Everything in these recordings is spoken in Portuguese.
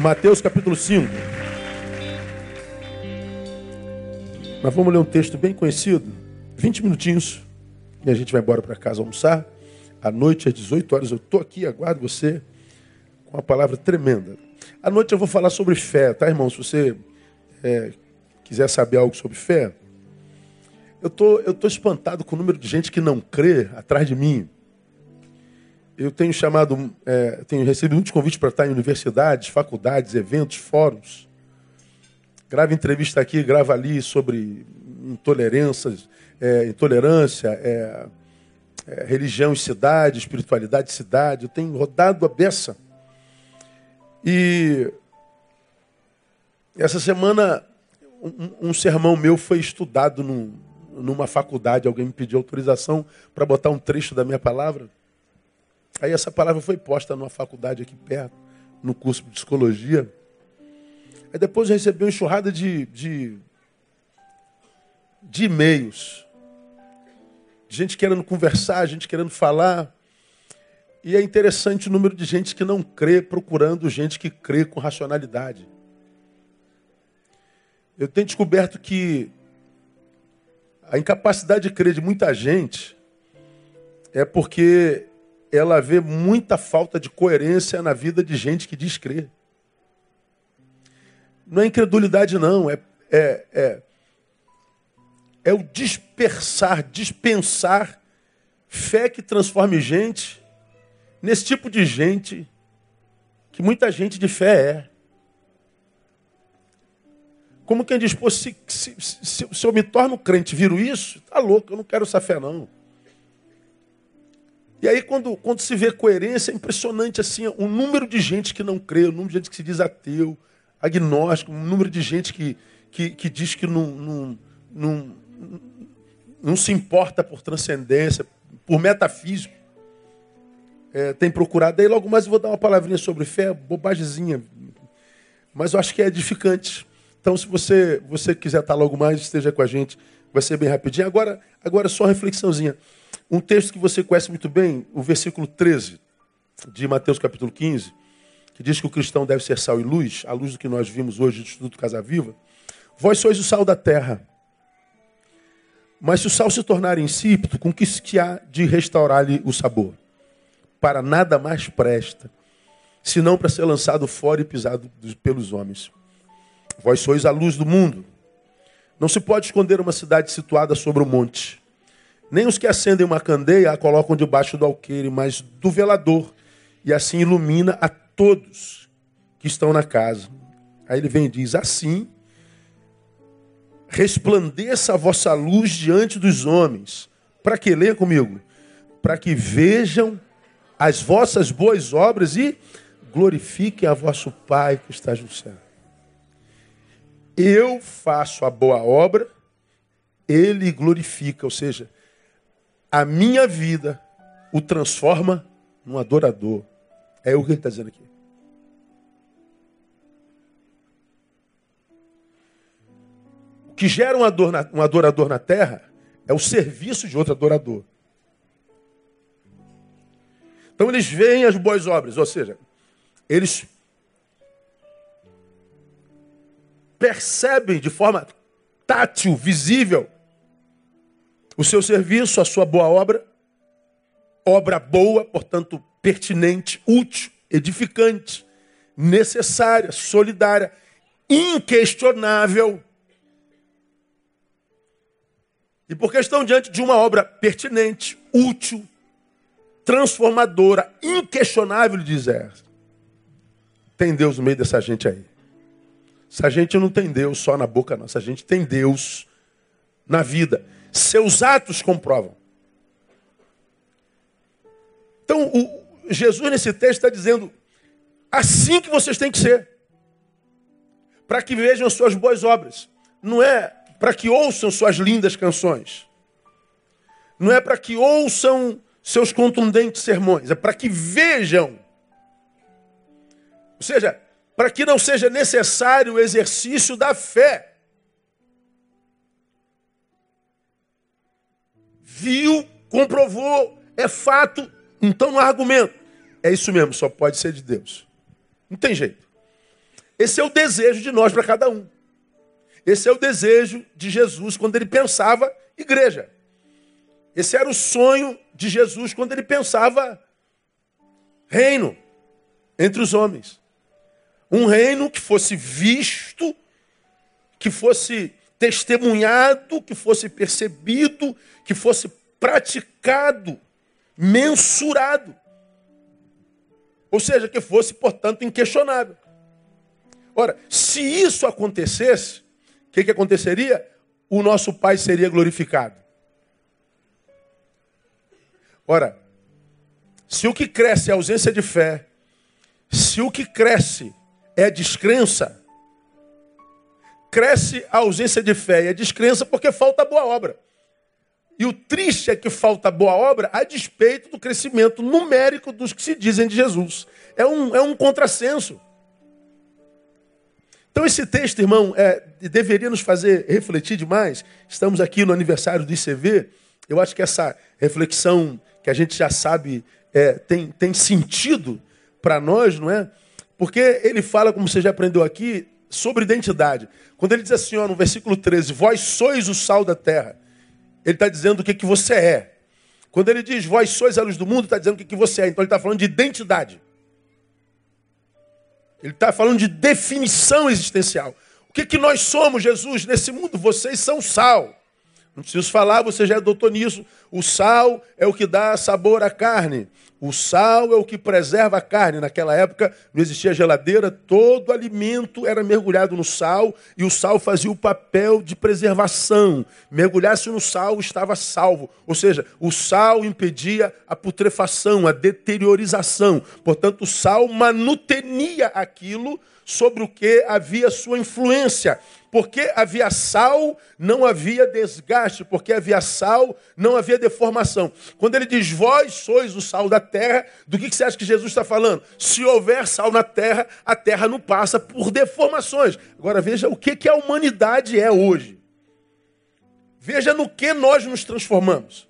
Mateus capítulo 5. Nós vamos ler um texto bem conhecido, 20 minutinhos, e a gente vai embora para casa almoçar. À noite, às 18 horas, eu estou aqui, aguardo você com uma palavra tremenda. À noite eu vou falar sobre fé, tá, irmão? Se você é, quiser saber algo sobre fé, eu tô, eu tô espantado com o número de gente que não crê atrás de mim. Eu tenho chamado, é, tenho recebido muitos convites para estar em universidades, faculdades, eventos, fóruns. Grava entrevista aqui, grava ali sobre intolerâncias, é, intolerância, é, é, religião e cidade, espiritualidade e cidade. Eu tenho rodado a beça. E essa semana um, um sermão meu foi estudado num, numa faculdade. Alguém me pediu autorização para botar um trecho da minha palavra. Aí essa palavra foi posta numa faculdade aqui perto, no curso de psicologia. Aí depois eu recebi uma enxurrada de, de, de e-mails. Gente querendo conversar, gente querendo falar. E é interessante o número de gente que não crê procurando gente que crê com racionalidade. Eu tenho descoberto que a incapacidade de crer de muita gente é porque ela vê muita falta de coerência na vida de gente que diz crer. Não é incredulidade, não. É, é, é, é o dispersar, dispensar fé que transforme gente nesse tipo de gente que muita gente de fé é. Como quem diz, pô, se, se, se, se eu me torno crente, viro isso, tá louco, eu não quero essa fé, não. E aí, quando, quando se vê coerência, é impressionante assim, o número de gente que não crê, o número de gente que se diz ateu, agnóstico, um número de gente que, que, que diz que não, não, não, não se importa por transcendência, por metafísico. É, tem procurado. Aí logo mais eu vou dar uma palavrinha sobre fé, bobagemzinha. Mas eu acho que é edificante. Então, se você, você quiser estar logo mais, esteja com a gente. Vai ser bem rapidinho. Agora, agora só uma reflexãozinha. Um texto que você conhece muito bem, o versículo 13 de Mateus capítulo 15 que diz que o cristão deve ser sal e luz, à luz do que nós vimos hoje do Instituto Casa Viva, vós sois o sal da terra. Mas se o sal se tornar insípido, com que se há de restaurar-lhe o sabor? Para nada mais presta, senão para ser lançado fora e pisado pelos homens. Vós sois a luz do mundo. Não se pode esconder uma cidade situada sobre um monte. Nem os que acendem uma candeia a colocam debaixo do alqueire, mas do velador, e assim ilumina a todos que estão na casa. Aí ele vem e diz: Assim resplandeça a vossa luz diante dos homens. Para que leia comigo? Para que vejam as vossas boas obras e glorifiquem a vosso Pai que está no céu. Eu faço a boa obra, ele glorifica, ou seja, a minha vida o transforma num adorador. É o que ele está dizendo aqui. que gera um, um adorador na terra é o serviço de outro adorador. Então eles veem as boas obras, ou seja, eles percebem de forma tátil, visível, o seu serviço, a sua boa obra, obra boa, portanto, pertinente, útil, edificante, necessária, solidária, inquestionável. E porque estão diante de uma obra pertinente, útil, transformadora, inquestionável, diz essa. Tem Deus no meio dessa gente aí. Essa gente não tem Deus só na boca, não. Essa gente tem Deus na vida. Seus atos comprovam. Então, o, Jesus nesse texto está dizendo: assim que vocês têm que ser, para que vejam as suas boas obras. Não é para que ouçam suas lindas canções. Não é para que ouçam seus contundentes sermões, é para que vejam. Ou seja, para que não seja necessário o exercício da fé. Viu, comprovou, é fato, então não há argumento. É isso mesmo, só pode ser de Deus. Não tem jeito. Esse é o desejo de nós para cada um. Esse é o desejo de Jesus quando ele pensava igreja. Esse era o sonho de Jesus quando ele pensava reino entre os homens. Um reino que fosse visto, que fosse testemunhado, que fosse percebido, que fosse praticado, mensurado. Ou seja, que fosse, portanto, inquestionável. Ora, se isso acontecesse, o que, que aconteceria? O nosso Pai seria glorificado. Ora, se o que cresce é ausência de fé, se o que cresce é descrença, cresce a ausência de fé e a descrença porque falta boa obra. E o triste é que falta boa obra a despeito do crescimento numérico dos que se dizem de Jesus. É um, é um contrassenso. Então, esse texto, irmão, é, deveria nos fazer refletir demais. Estamos aqui no aniversário do ICV. Eu acho que essa reflexão que a gente já sabe é, tem, tem sentido para nós, não é? Porque ele fala, como você já aprendeu aqui, sobre identidade. Quando ele diz assim, ó, no versículo 13: Vós sois o sal da terra. Ele está dizendo o que, que você é. Quando ele diz vós sois a luz do mundo, está dizendo o que, que você é. Então ele está falando de identidade. Ele está falando de definição existencial. O que, que nós somos, Jesus, nesse mundo? Vocês são sal. Não preciso falar, você já é doutor nisso. O sal é o que dá sabor à carne. O sal é o que preserva a carne. Naquela época não existia geladeira, todo alimento era mergulhado no sal e o sal fazia o papel de preservação. Mergulhasse no sal, estava salvo. Ou seja, o sal impedia a putrefação, a deteriorização. Portanto, o sal manutenia aquilo sobre o que havia sua influência. Porque havia sal, não havia desgaste, porque havia sal, não havia deformação. Quando ele diz, vós sois o sal da terra, do que você acha que Jesus está falando? Se houver sal na terra, a terra não passa por deformações. Agora veja o que, que a humanidade é hoje. Veja no que nós nos transformamos.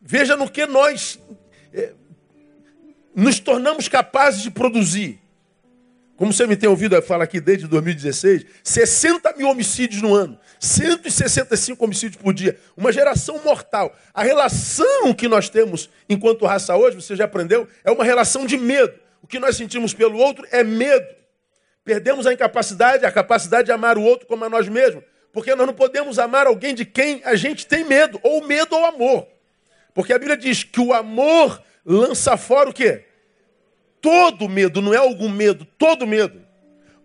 Veja no que nós eh, nos tornamos capazes de produzir. Como você me tem ouvido falar aqui desde 2016, 60 mil homicídios no ano, 165 homicídios por dia, uma geração mortal. A relação que nós temos enquanto raça hoje, você já aprendeu, é uma relação de medo. O que nós sentimos pelo outro é medo. Perdemos a incapacidade, a capacidade de amar o outro como a nós mesmos, porque nós não podemos amar alguém de quem a gente tem medo, ou medo ou amor. Porque a Bíblia diz que o amor lança fora o quê? Todo medo, não é algum medo, todo medo.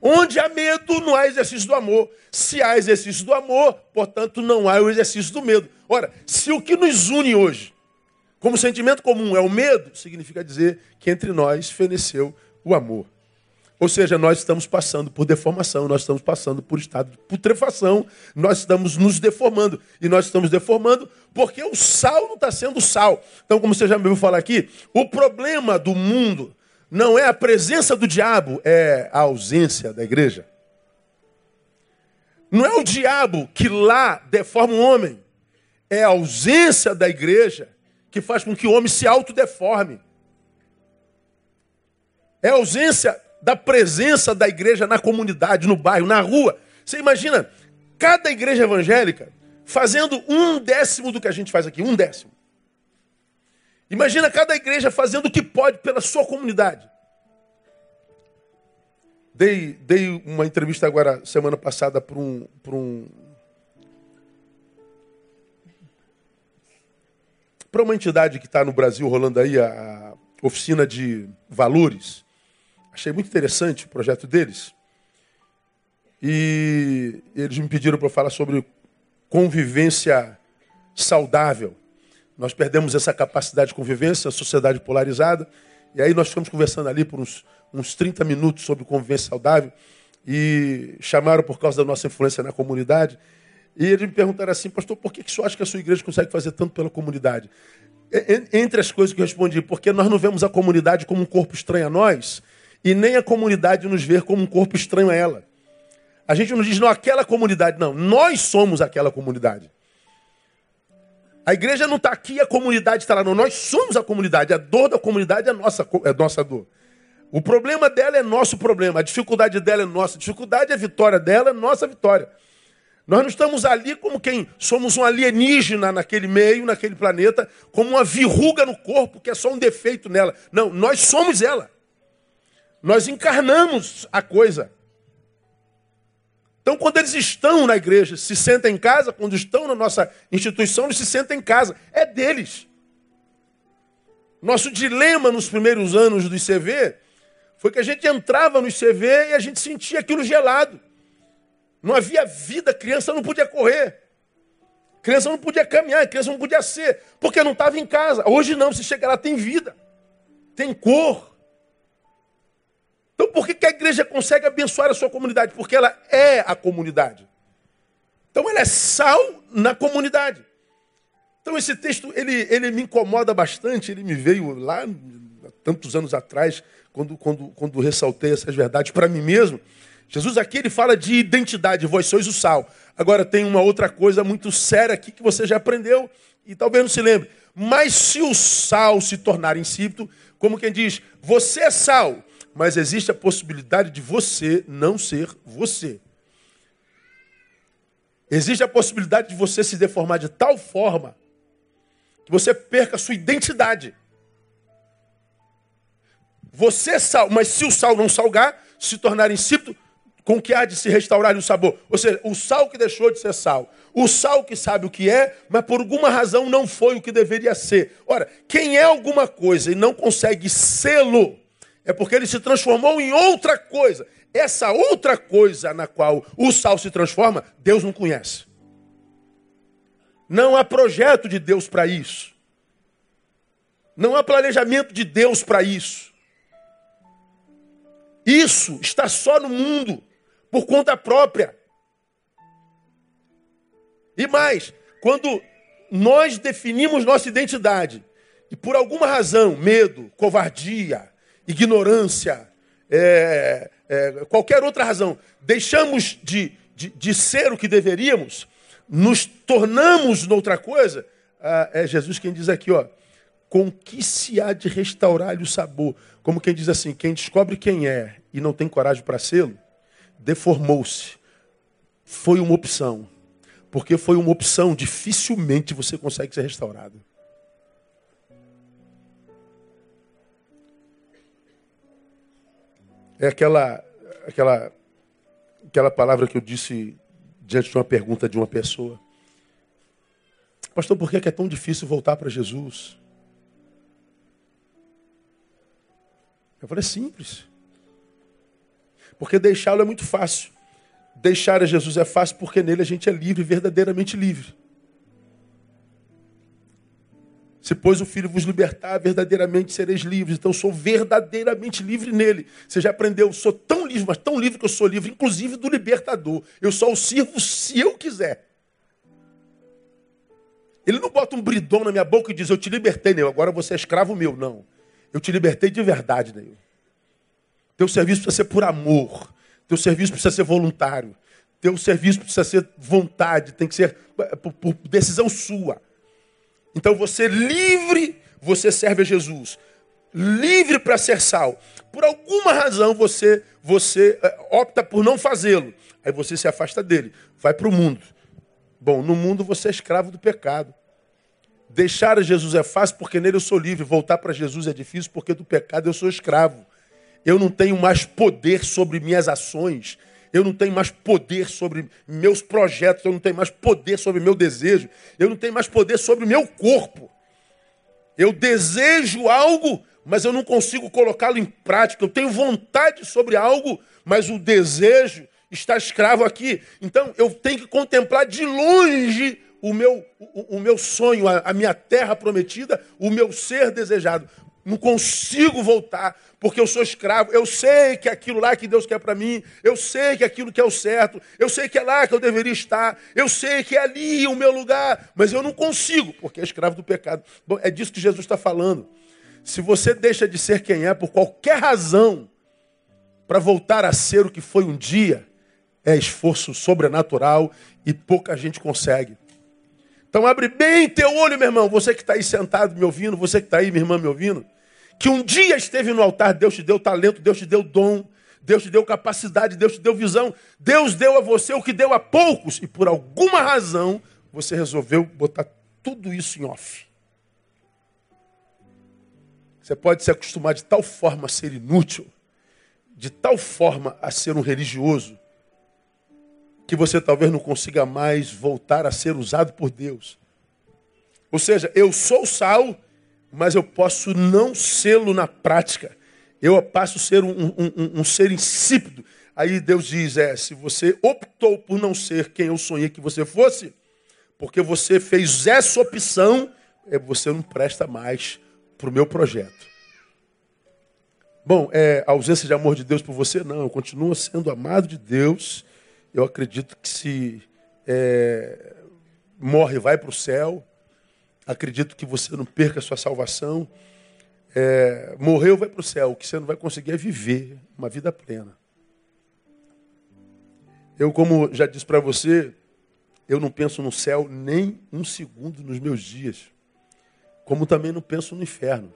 Onde há medo, não há exercício do amor. Se há exercício do amor, portanto, não há o exercício do medo. Ora, se o que nos une hoje, como sentimento comum, é o medo, significa dizer que entre nós feneceu o amor. Ou seja, nós estamos passando por deformação, nós estamos passando por estado de putrefação, nós estamos nos deformando. E nós estamos deformando porque o sal não está sendo sal. Então, como você já me ouviu falar aqui, o problema do mundo não é a presença do diabo, é a ausência da igreja. Não é o diabo que lá deforma o homem, é a ausência da igreja que faz com que o homem se autodeforme. É a ausência da presença da igreja na comunidade, no bairro, na rua. Você imagina cada igreja evangélica fazendo um décimo do que a gente faz aqui, um décimo. Imagina cada igreja fazendo o que pode pela sua comunidade. Dei, dei uma entrevista agora, semana passada, para um, um, para uma entidade que está no Brasil rolando aí, a oficina de valores. Achei muito interessante o projeto deles. E eles me pediram para falar sobre convivência saudável. Nós perdemos essa capacidade de convivência, a sociedade polarizada. E aí nós ficamos conversando ali por uns, uns 30 minutos sobre convivência saudável. E chamaram por causa da nossa influência na comunidade. E eles me perguntaram assim, pastor, por que, que o senhor acha que a sua igreja consegue fazer tanto pela comunidade? Entre as coisas que eu respondi, porque nós não vemos a comunidade como um corpo estranho a nós, e nem a comunidade nos ver como um corpo estranho a ela. A gente não diz, não, aquela comunidade, não. Nós somos aquela comunidade. A igreja não está aqui, a comunidade está lá. Não, nós somos a comunidade. A dor da comunidade é nossa, é nossa dor. O problema dela é nosso problema, a dificuldade dela é nossa, a dificuldade é a vitória dela, é nossa vitória. Nós não estamos ali como quem somos um alienígena naquele meio, naquele planeta, como uma verruga no corpo que é só um defeito nela. Não, nós somos ela. Nós encarnamos a coisa. Então, quando eles estão na igreja, se sentem em casa, quando estão na nossa instituição, eles se sentem em casa. É deles. Nosso dilema nos primeiros anos do ICV foi que a gente entrava no ICV e a gente sentia aquilo gelado. Não havia vida, criança não podia correr. Criança não podia caminhar, criança não podia ser, porque não estava em casa. Hoje não, se chega lá tem vida, tem cor. Então por que, que a igreja consegue abençoar a sua comunidade? Porque ela é a comunidade. Então ela é sal na comunidade. Então esse texto, ele, ele me incomoda bastante, ele me veio lá tantos anos atrás, quando, quando, quando ressaltei essas verdades para mim mesmo. Jesus aqui ele fala de identidade, vós sois o sal. Agora tem uma outra coisa muito séria aqui que você já aprendeu e talvez não se lembre. Mas se o sal se tornar insípido, como quem diz, você é sal, mas existe a possibilidade de você não ser você. Existe a possibilidade de você se deformar de tal forma que você perca a sua identidade. Você sal, mas se o sal não salgar, se tornar insípido, com que há de se restaurar o sabor. Ou seja, o sal que deixou de ser sal. O sal que sabe o que é, mas por alguma razão não foi o que deveria ser. Ora, quem é alguma coisa e não consegue sê-lo, é porque ele se transformou em outra coisa. Essa outra coisa na qual o sal se transforma, Deus não conhece. Não há projeto de Deus para isso. Não há planejamento de Deus para isso. Isso está só no mundo por conta própria. E mais, quando nós definimos nossa identidade e por alguma razão, medo, covardia, ignorância, é, é, qualquer outra razão, deixamos de, de, de, ser o que deveríamos, nos tornamos noutra coisa, ah, é Jesus quem diz aqui, ó, com que se há de restaurar-lhe o sabor? Como quem diz assim, quem descobre quem é e não tem coragem para sê-lo, deformou-se. Foi uma opção. Porque foi uma opção, dificilmente você consegue ser restaurado. É aquela, aquela, aquela palavra que eu disse diante de uma pergunta de uma pessoa. Pastor, por que é tão difícil voltar para Jesus? Eu falei, é simples. Porque deixá-lo é muito fácil. Deixar a Jesus é fácil porque nele a gente é livre, verdadeiramente livre. Se pois o Filho vos libertar, verdadeiramente sereis livres. Então eu sou verdadeiramente livre nele. Você já aprendeu, eu sou tão livre, mas tão livre que eu sou livre, inclusive do libertador. Eu só o sirvo se eu quiser. Ele não bota um bridão na minha boca e diz, eu te libertei, Neil, agora você é escravo meu. Não. Eu te libertei de verdade, Neil. Teu serviço precisa ser por amor. Teu serviço precisa ser voluntário. Teu serviço precisa ser vontade, tem que ser eh, por, por decisão sua. Então você livre, você serve a Jesus. Livre para ser sal. Por alguma razão você você eh, opta por não fazê-lo. Aí você se afasta dele, vai para o mundo. Bom, no mundo você é escravo do pecado. Deixar a Jesus é fácil porque nele eu sou livre. Voltar para Jesus é difícil porque do pecado eu sou escravo. Eu não tenho mais poder sobre minhas ações. Eu não tenho mais poder sobre meus projetos. Eu não tenho mais poder sobre meu desejo. Eu não tenho mais poder sobre meu corpo. Eu desejo algo, mas eu não consigo colocá-lo em prática. Eu tenho vontade sobre algo, mas o desejo está escravo aqui. Então eu tenho que contemplar de longe o meu, o, o meu sonho, a, a minha terra prometida, o meu ser desejado. Não consigo voltar, porque eu sou escravo. Eu sei que é aquilo lá que Deus quer para mim. Eu sei que é aquilo que é o certo. Eu sei que é lá que eu deveria estar. Eu sei que é ali o meu lugar. Mas eu não consigo, porque é escravo do pecado. Bom, é disso que Jesus está falando. Se você deixa de ser quem é por qualquer razão, para voltar a ser o que foi um dia, é esforço sobrenatural e pouca gente consegue. Então abre bem teu olho, meu irmão. Você que está aí sentado me ouvindo, você que está aí, minha irmã, me ouvindo que um dia esteve no altar, Deus te deu talento, Deus te deu dom, Deus te deu capacidade, Deus te deu visão. Deus deu a você o que deu a poucos. E por alguma razão, você resolveu botar tudo isso em off. Você pode se acostumar de tal forma a ser inútil, de tal forma a ser um religioso, que você talvez não consiga mais voltar a ser usado por Deus. Ou seja, eu sou sal, mas eu posso não sê-lo na prática. Eu passo a ser um, um, um, um, ser insípido. Aí Deus diz: é, se você optou por não ser quem eu sonhei que você fosse, porque você fez essa opção, é, você não presta mais para o meu projeto. Bom, é, a ausência de amor de Deus por você, não. Eu continuo sendo amado de Deus. Eu acredito que se é, morre, vai para o céu. Acredito que você não perca a sua salvação. É, morreu, vai para o céu. O que você não vai conseguir é viver uma vida plena. Eu, como já disse para você, eu não penso no céu nem um segundo nos meus dias. Como também não penso no inferno.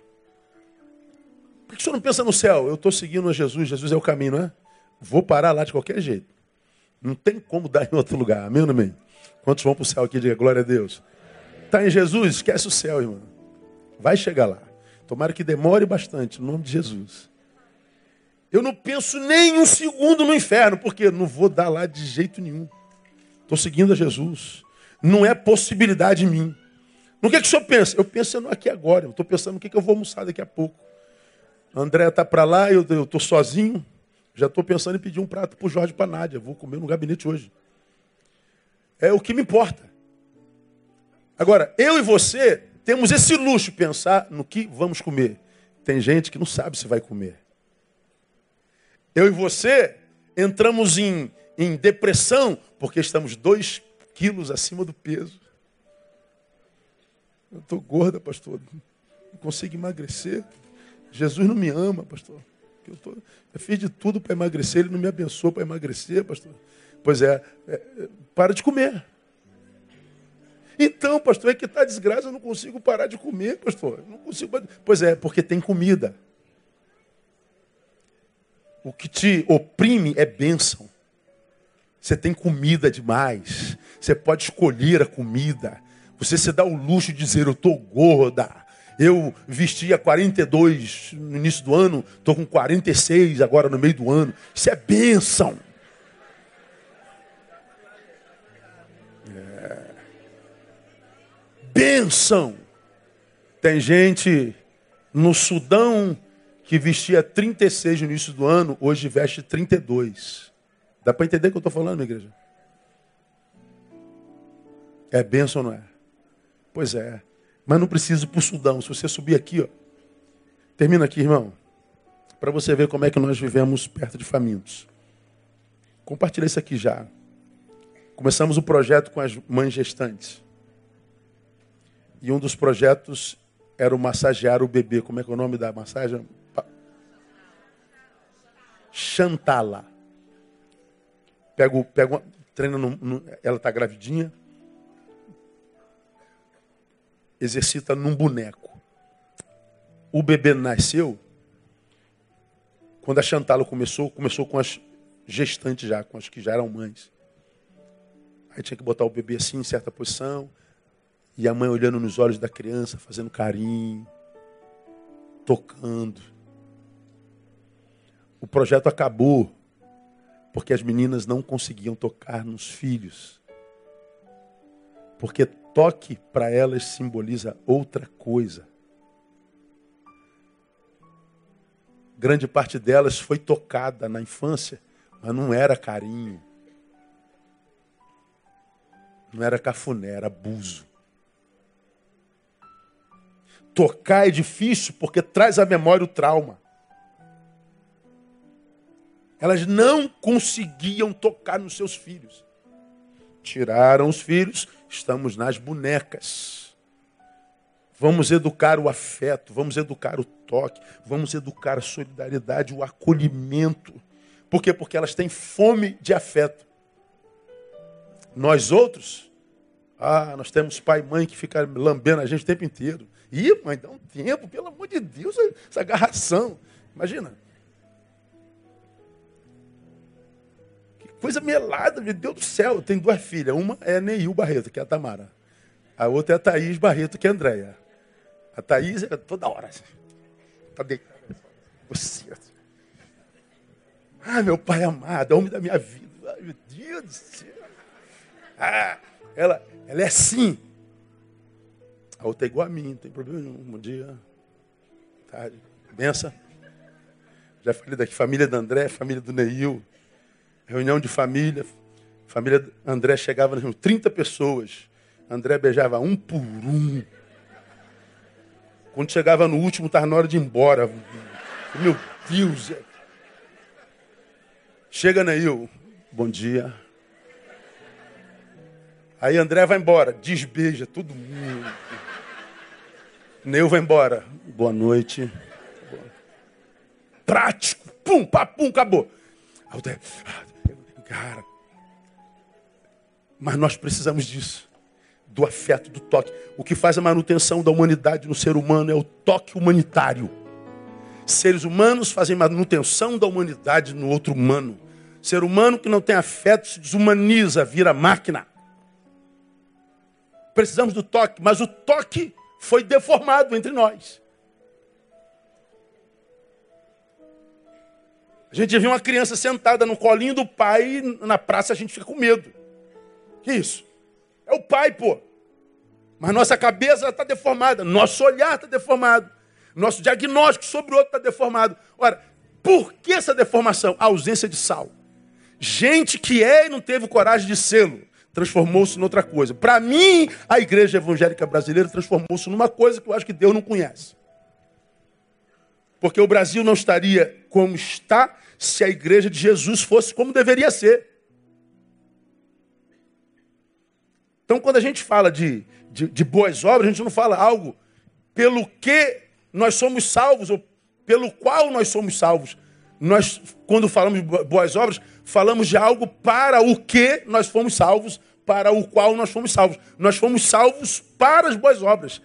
Por que o senhor não pensa no céu? Eu estou seguindo a Jesus, Jesus é o caminho, não é? Vou parar lá de qualquer jeito. Não tem como dar em outro lugar. Amém ou não amém? Quantos vão para o céu aqui? Diga glória a Deus. Está em Jesus? Esquece o céu, irmão. Vai chegar lá. Tomara que demore bastante, no nome de Jesus. Eu não penso nem um segundo no inferno, porque não vou dar lá de jeito nenhum. Estou seguindo a Jesus. Não é possibilidade em mim. No que, que o senhor pensa? Eu penso no aqui agora. Eu estou pensando no que, que eu vou almoçar daqui a pouco. André está para lá, eu estou sozinho. Já estou pensando em pedir um prato para o Jorge para Nádia. Vou comer no gabinete hoje. É o que me importa. Agora, eu e você temos esse luxo pensar no que vamos comer. Tem gente que não sabe se vai comer. Eu e você entramos em, em depressão porque estamos dois quilos acima do peso. Eu estou gorda, pastor. Não consigo emagrecer. Jesus não me ama, pastor. Eu, tô, eu fiz de tudo para emagrecer, ele não me abençoou para emagrecer, pastor. Pois é, é, para de comer. Então, pastor, é que está desgraça, eu não consigo parar de comer, pastor. Não consigo. Pois é, porque tem comida. O que te oprime é bênção. Você tem comida demais. Você pode escolher a comida. Você se dá o luxo de dizer, eu estou gorda. Eu vestia 42 no início do ano, estou com 46 agora no meio do ano. Isso é bênção. Bênção. Tem gente no Sudão que vestia 36 no início do ano, hoje veste 32. Dá para entender o que eu estou falando, igreja? É bênção, não é? Pois é. Mas não precisa ir para o Sudão. Se você subir aqui, ó, termina aqui, irmão, para você ver como é que nós vivemos perto de famintos. Compartilha isso aqui já. Começamos o projeto com as mães gestantes. E um dos projetos era o massagear o bebê. Como é que é o nome da massagem? Chantala. Pego, pego, treina no, no, ela está gravidinha, exercita num boneco. O bebê nasceu, quando a Chantala começou, começou com as gestantes já, com as que já eram mães. Aí tinha que botar o bebê assim em certa posição, e a mãe olhando nos olhos da criança, fazendo carinho, tocando. O projeto acabou porque as meninas não conseguiam tocar nos filhos. Porque toque para elas simboliza outra coisa. Grande parte delas foi tocada na infância, mas não era carinho. Não era cafuné, era abuso. Tocar é difícil porque traz à memória o trauma. Elas não conseguiam tocar nos seus filhos. Tiraram os filhos, estamos nas bonecas. Vamos educar o afeto, vamos educar o toque, vamos educar a solidariedade, o acolhimento. Por quê? Porque elas têm fome de afeto. Nós outros, ah, nós temos pai e mãe que ficam lambendo a gente o tempo inteiro. Ih, mãe, dá um tempo, pelo amor de Deus, essa agarração. Imagina. Que coisa melada, meu Deus do céu. Tem duas filhas. Uma é a Neil Barreto, que é a Tamara. A outra é a Thaís Barreto, que é a Andréia. A Thaís é toda hora. Assim. Tá deitada. Você. Ah, meu pai amado, homem da minha vida. Ai, meu Deus do céu. Ah, ela, ela é assim. A outra é igual a mim, não tem problema nenhum. Bom dia. Tarde. Benção. Já falei daqui, família do André, família do Neil. Reunião de família. Família André chegava, 30 pessoas. André beijava um por um. Quando chegava no último, estava na hora de ir embora. Meu Deus. Chega, Neil. Bom dia. Aí André vai embora, desbeija todo mundo. Neil vai embora. Boa noite. Prático. Pum, papum, acabou. Cara. Mas nós precisamos disso. Do afeto, do toque. O que faz a manutenção da humanidade no ser humano é o toque humanitário. Seres humanos fazem manutenção da humanidade no outro humano. Ser humano que não tem afeto se desumaniza, vira máquina. Precisamos do toque, mas o toque foi deformado entre nós. A gente vê uma criança sentada no colinho do pai, na praça a gente fica com medo. Que isso? É o pai, pô. Mas nossa cabeça está deformada, nosso olhar está deformado, nosso diagnóstico sobre o outro está deformado. Ora, por que essa deformação? A ausência de sal. Gente que é e não teve coragem de sê-lo transformou-se em outra coisa. Para mim, a igreja evangélica brasileira transformou-se numa coisa que eu acho que Deus não conhece. Porque o Brasil não estaria como está se a igreja de Jesus fosse como deveria ser. Então, quando a gente fala de, de, de boas obras, a gente não fala algo pelo que nós somos salvos, ou pelo qual nós somos salvos. Nós, quando falamos de boas obras, falamos de algo para o que nós fomos salvos, para o qual nós fomos salvos. Nós fomos salvos para as boas obras.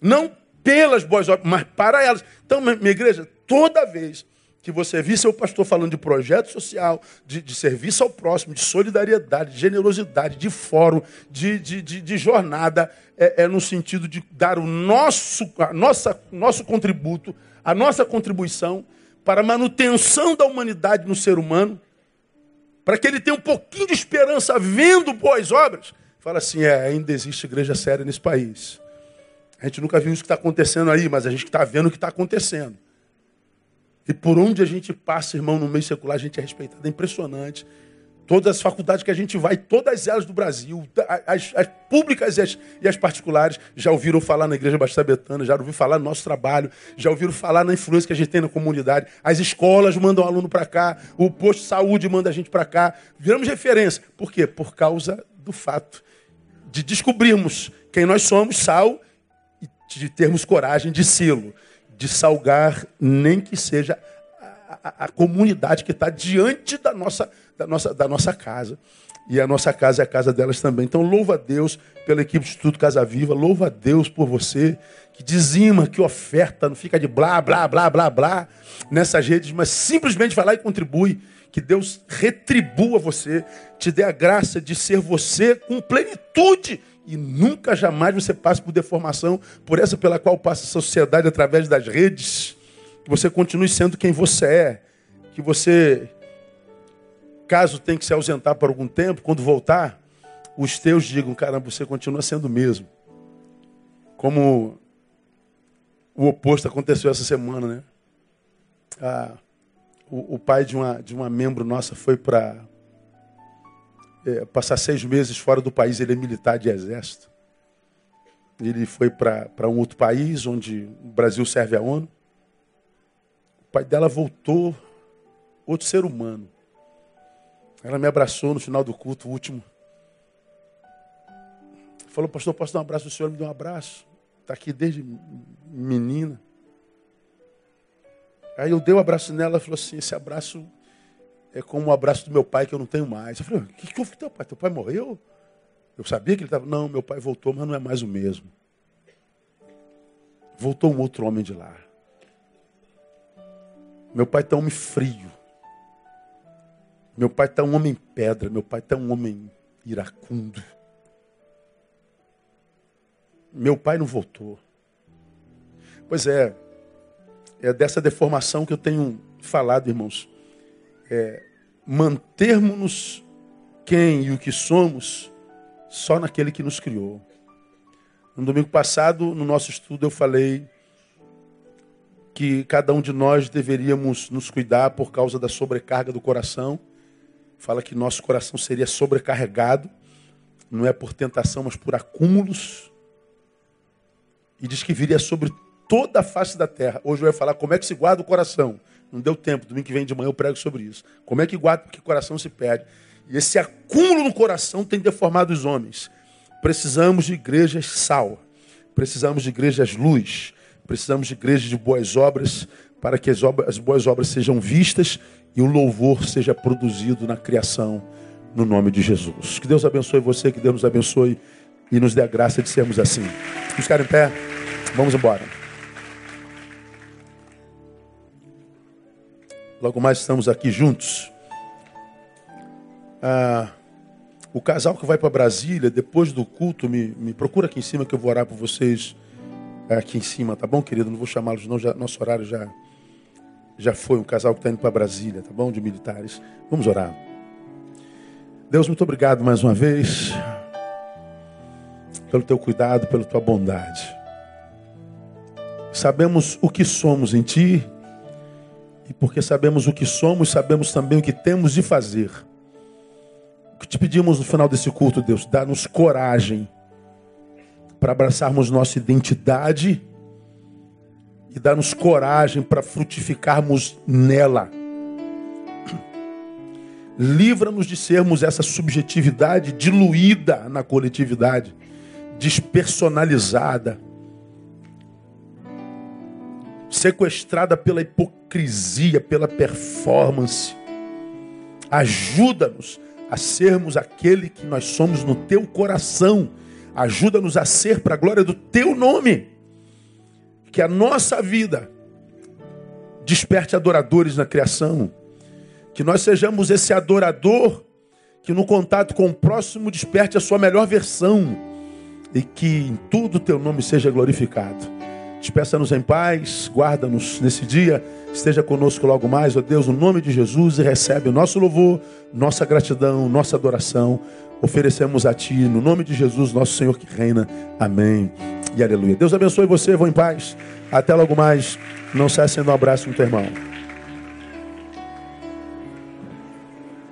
Não pelas boas obras, mas para elas. Então, minha igreja, toda vez que você vir seu pastor falando de projeto social, de, de, serviço ao próximo, de solidariedade, de generosidade, de fórum, de, de, de, jornada, é, é, no sentido de dar o nosso, a nossa, nosso contributo, a nossa contribuição para a manutenção da humanidade no ser humano, para que ele tenha um pouquinho de esperança vendo boas obras, fala assim: é, ainda existe igreja séria nesse país. A gente nunca viu isso que está acontecendo aí, mas a gente está vendo o que está acontecendo. E por onde a gente passa, irmão, no meio secular, a gente é respeitado. É impressionante. Todas as faculdades que a gente vai, todas elas do Brasil, as, as públicas e as, e as, particulares, já ouviram falar na Igreja Batista Betana, já ouviram falar no nosso trabalho, já ouviram falar na influência que a gente tem na comunidade. As escolas mandam aluno para cá, o posto de saúde manda a gente para cá. Viramos referência. Por quê? Por causa do fato de descobrirmos quem nós somos, sal, e de termos coragem de sê-lo, de salgar, nem que seja a, a, a comunidade que está diante da nossa da nossa, da nossa casa. E a nossa casa é a casa delas também. Então, louva a Deus pela equipe de Estudo Casa Viva. Louva a Deus por você que dizima, que oferta, não fica de blá, blá, blá, blá, blá nessas redes, mas simplesmente vai lá e contribui. Que Deus retribua você, te dê a graça de ser você com plenitude e nunca jamais você passe por deformação, por essa pela qual passa a sociedade através das redes. Que você continue sendo quem você é. Que você Caso tenha que se ausentar por algum tempo, quando voltar, os teus digam: caramba, você continua sendo o mesmo. Como o oposto aconteceu essa semana, né? Ah, o, o, pai de uma, de uma membro nossa foi para é, passar seis meses fora do país, ele é militar de exército. Ele foi para um outro país, onde o Brasil serve a ONU. O pai dela voltou, outro ser humano. Ela me abraçou no final do culto, último. Falou, pastor, posso dar um abraço? O senhor me deu um abraço. Está aqui desde menina. Aí eu dei um abraço nela, ela falou assim, esse abraço é como o abraço do meu pai que eu não tenho mais. Eu falei, o que, que houve com teu pai? Teu pai morreu? Eu sabia que ele estava. Não, meu pai voltou, mas não é mais o mesmo. Voltou um outro homem de lá. Meu pai está um homem frio. Meu pai está um homem pedra. Meu pai está um homem iracundo. Meu pai não voltou. Pois é, é dessa deformação que eu tenho falado, irmãos. É, mantermos-nos quem e o que somos só naquele que nos criou. No domingo passado, no nosso estudo, eu falei que cada um de nós deveríamos nos cuidar por causa da sobrecarga do coração. Fala que nosso coração seria sobrecarregado, não é por tentação, mas por acúmulos. E diz que viria sobre toda a face da terra. Hoje eu vou falar como é que se guarda o coração. Não deu tempo, domingo que vem de manhã eu prego sobre isso. Como é que guarda porque o coração se perde. E esse acúmulo no coração tem deformado os homens. Precisamos de igrejas sal. Precisamos de igrejas luz. Precisamos de igrejas de boas obras para que as, obras, as boas obras sejam vistas e o louvor seja produzido na criação no nome de Jesus. Que Deus abençoe você, que Deus nos abençoe e nos dê a graça de sermos assim. Vamos ficar em pé? Vamos embora. Logo mais estamos aqui juntos. Ah, o casal que vai para Brasília, depois do culto, me, me procura aqui em cima que eu vou orar por vocês aqui em cima, tá bom, querido? Não vou chamá-los, não. Já, nosso horário já, já foi. Um casal que está indo para Brasília, tá bom? De militares. Vamos orar. Deus, muito obrigado mais uma vez pelo teu cuidado, pela tua bondade. Sabemos o que somos em ti e porque sabemos o que somos, sabemos também o que temos de fazer. O que te pedimos no final desse culto, Deus, dá-nos coragem para abraçarmos nossa identidade e dá-nos coragem para frutificarmos nela. Livra-nos de sermos essa subjetividade diluída na coletividade, despersonalizada sequestrada pela hipocrisia, pela performance. Ajuda-nos a sermos aquele que nós somos no teu coração. Ajuda-nos a ser para a glória do teu nome. Que a nossa vida desperte adoradores na criação. Que nós sejamos esse adorador que no contato com o próximo desperte a sua melhor versão. E que em tudo teu nome seja glorificado. Despeça-nos em paz, guarda-nos nesse dia, esteja conosco logo mais, ó Deus, no nome de Jesus, e recebe o nosso louvor, nossa gratidão, nossa adoração. Oferecemos a Ti, no nome de Jesus, nosso Senhor que reina. Amém e aleluia. Deus abençoe você, vou em paz. Até logo mais. Não cesse no abraço no teu irmão.